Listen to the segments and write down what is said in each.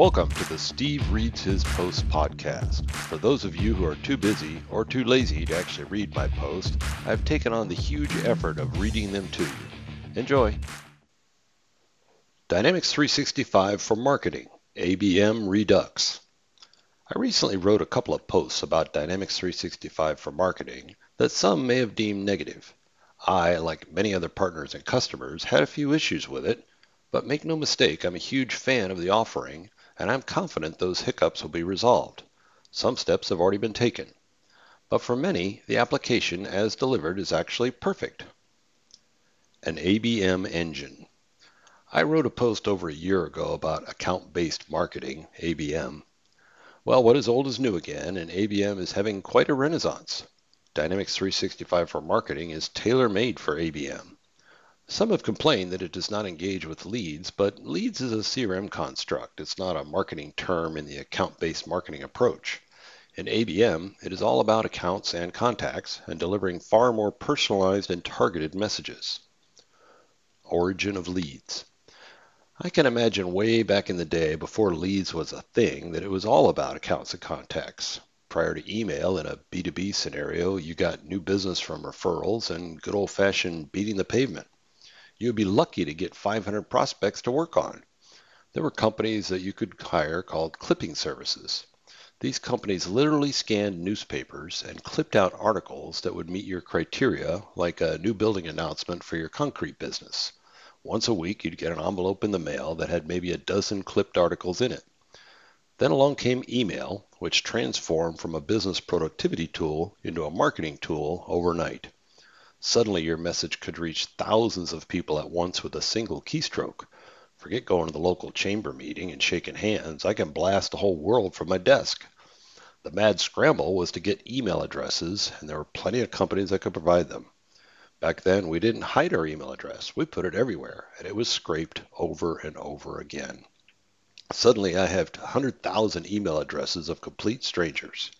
Welcome to the Steve Reads His Post podcast. For those of you who are too busy or too lazy to actually read my post, I've taken on the huge effort of reading them to you. Enjoy. Dynamics 365 for Marketing, ABM Redux. I recently wrote a couple of posts about Dynamics 365 for Marketing that some may have deemed negative. I, like many other partners and customers, had a few issues with it, but make no mistake, I'm a huge fan of the offering and I'm confident those hiccups will be resolved. Some steps have already been taken. But for many, the application as delivered is actually perfect. An ABM engine. I wrote a post over a year ago about account-based marketing, ABM. Well, what is old is new again, and ABM is having quite a renaissance. Dynamics 365 for Marketing is tailor-made for ABM. Some have complained that it does not engage with leads, but leads is a CRM construct. It's not a marketing term in the account-based marketing approach. In ABM, it is all about accounts and contacts and delivering far more personalized and targeted messages. Origin of leads. I can imagine way back in the day before leads was a thing that it was all about accounts and contacts. Prior to email in a B2B scenario, you got new business from referrals and good old fashioned beating the pavement you'd be lucky to get 500 prospects to work on. There were companies that you could hire called clipping services. These companies literally scanned newspapers and clipped out articles that would meet your criteria, like a new building announcement for your concrete business. Once a week, you'd get an envelope in the mail that had maybe a dozen clipped articles in it. Then along came email, which transformed from a business productivity tool into a marketing tool overnight. Suddenly your message could reach thousands of people at once with a single keystroke. Forget going to the local chamber meeting and shaking hands. I can blast the whole world from my desk. The mad scramble was to get email addresses, and there were plenty of companies that could provide them. Back then, we didn't hide our email address. We put it everywhere, and it was scraped over and over again. Suddenly, I have 100,000 email addresses of complete strangers.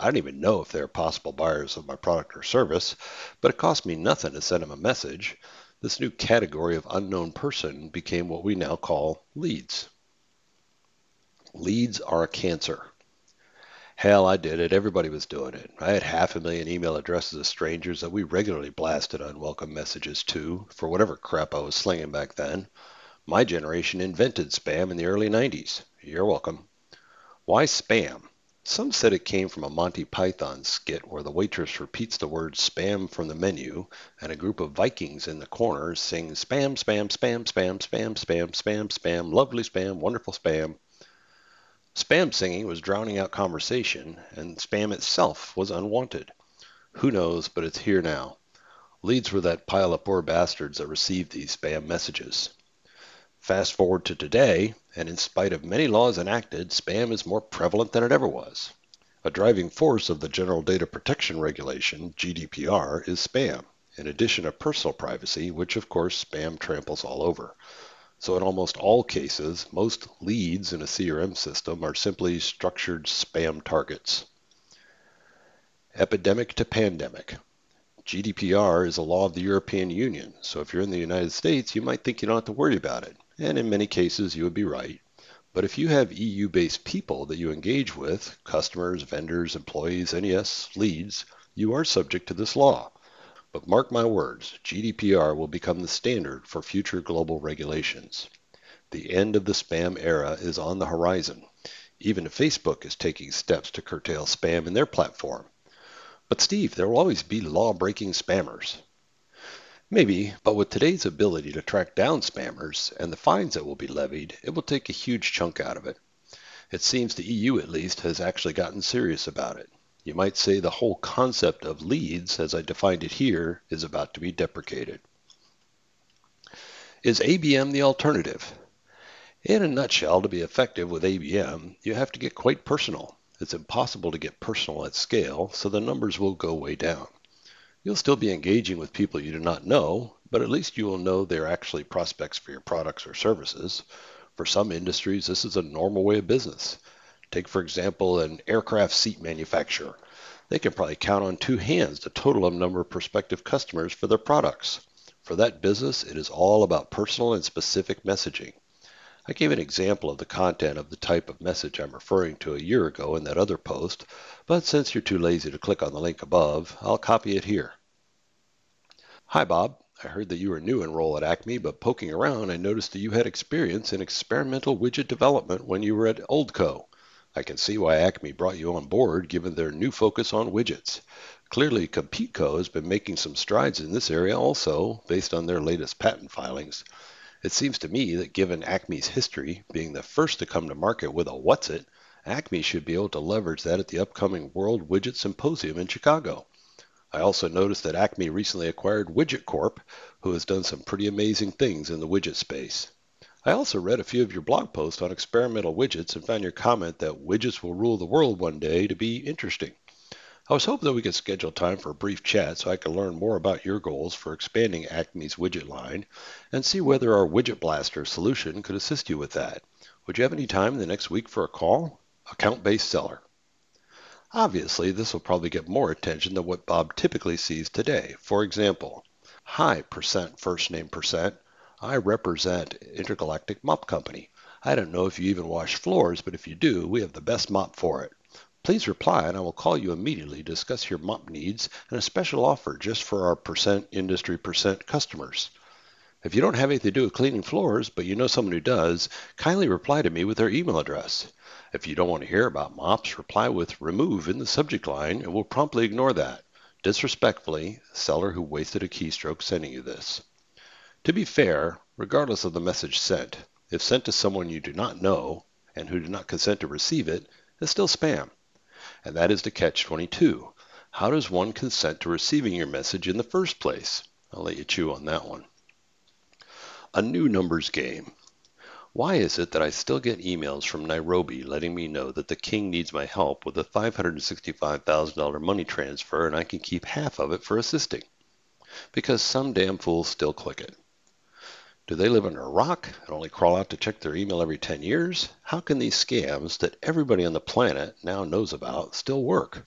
I don't even know if they're possible buyers of my product or service, but it cost me nothing to send them a message. This new category of unknown person became what we now call leads. Leads are a cancer. Hell, I did it. Everybody was doing it. I had half a million email addresses of strangers that we regularly blasted unwelcome messages to for whatever crap I was slinging back then. My generation invented spam in the early 90s. You're welcome. Why spam? Some said it came from a Monty Python skit where the waitress repeats the word spam from the menu and a group of Vikings in the corner sing spam, spam, spam, spam, spam, spam, spam, spam, lovely spam, wonderful spam. Spam singing was drowning out conversation, and spam itself was unwanted. Who knows, but it's here now. Leads were that pile of poor bastards that received these spam messages. Fast forward to today, and in spite of many laws enacted, spam is more prevalent than it ever was. A driving force of the General Data Protection Regulation, GDPR, is spam, in addition to personal privacy, which of course spam tramples all over. So in almost all cases, most leads in a CRM system are simply structured spam targets. Epidemic to pandemic. GDPR is a law of the European Union, so if you're in the United States, you might think you don't have to worry about it and in many cases you would be right. But if you have EU-based people that you engage with, customers, vendors, employees, and yes, leads, you are subject to this law. But mark my words, GDPR will become the standard for future global regulations. The end of the spam era is on the horizon. Even Facebook is taking steps to curtail spam in their platform. But Steve, there will always be law-breaking spammers. Maybe, but with today's ability to track down spammers and the fines that will be levied, it will take a huge chunk out of it. It seems the EU at least has actually gotten serious about it. You might say the whole concept of leads, as I defined it here, is about to be deprecated. Is ABM the alternative? In a nutshell, to be effective with ABM, you have to get quite personal. It's impossible to get personal at scale, so the numbers will go way down. You'll still be engaging with people you do not know, but at least you will know they're actually prospects for your products or services. For some industries, this is a normal way of business. Take, for example, an aircraft seat manufacturer. They can probably count on two hands the total number of prospective customers for their products. For that business, it is all about personal and specific messaging. I gave an example of the content of the type of message I'm referring to a year ago in that other post, but since you're too lazy to click on the link above, I'll copy it here. Hi, Bob. I heard that you were new in role at Acme, but poking around, I noticed that you had experience in experimental widget development when you were at Oldco. I can see why Acme brought you on board given their new focus on widgets. Clearly, CompeteCo has been making some strides in this area also, based on their latest patent filings. It seems to me that given Acme's history, being the first to come to market with a What's It, Acme should be able to leverage that at the upcoming World Widget Symposium in Chicago. I also noticed that Acme recently acquired Widget Corp, who has done some pretty amazing things in the widget space. I also read a few of your blog posts on experimental widgets and found your comment that widgets will rule the world one day to be interesting. I was hoping that we could schedule time for a brief chat so I could learn more about your goals for expanding Acme's widget line and see whether our Widget Blaster solution could assist you with that. Would you have any time in the next week for a call? Account-based seller. Obviously, this will probably get more attention than what Bob typically sees today. For example, hi percent first name percent. I represent Intergalactic Mop Company. I don't know if you even wash floors, but if you do, we have the best mop for it. Please reply and I will call you immediately to discuss your mop needs and a special offer just for our percent industry percent customers. If you don't have anything to do with cleaning floors, but you know someone who does, kindly reply to me with their email address. If you don't want to hear about mops, reply with remove in the subject line and we'll promptly ignore that. Disrespectfully, seller who wasted a keystroke sending you this. To be fair, regardless of the message sent, if sent to someone you do not know and who do not consent to receive it, it's still spam and that is the catch-22. How does one consent to receiving your message in the first place? I'll let you chew on that one. A new numbers game. Why is it that I still get emails from Nairobi letting me know that the king needs my help with a $565,000 money transfer and I can keep half of it for assisting? Because some damn fools still click it. Do they live under a rock and only crawl out to check their email every 10 years? How can these scams that everybody on the planet now knows about still work?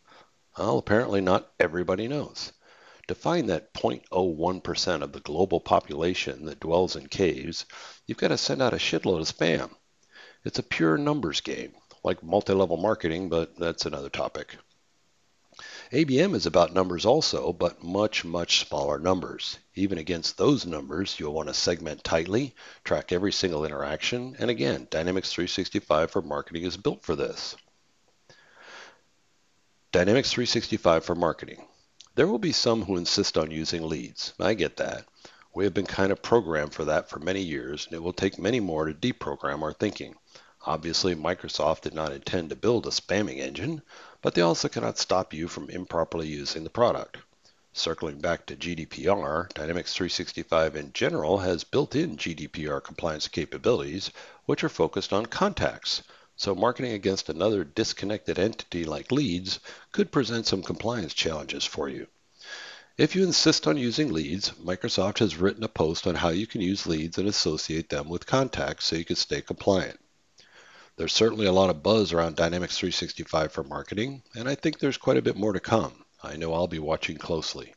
Well, apparently not everybody knows. To find that 0.01% of the global population that dwells in caves, you've got to send out a shitload of spam. It's a pure numbers game, like multi-level marketing, but that's another topic. ABM is about numbers also, but much, much smaller numbers. Even against those numbers, you'll want to segment tightly, track every single interaction, and again, Dynamics 365 for marketing is built for this. Dynamics 365 for marketing. There will be some who insist on using leads. I get that. We have been kind of programmed for that for many years, and it will take many more to deprogram our thinking. Obviously, Microsoft did not intend to build a spamming engine, but they also cannot stop you from improperly using the product. Circling back to GDPR, Dynamics 365 in general has built-in GDPR compliance capabilities, which are focused on contacts. So marketing against another disconnected entity like leads could present some compliance challenges for you. If you insist on using leads, Microsoft has written a post on how you can use leads and associate them with contacts so you can stay compliant. There's certainly a lot of buzz around Dynamics 365 for marketing, and I think there's quite a bit more to come. I know I'll be watching closely.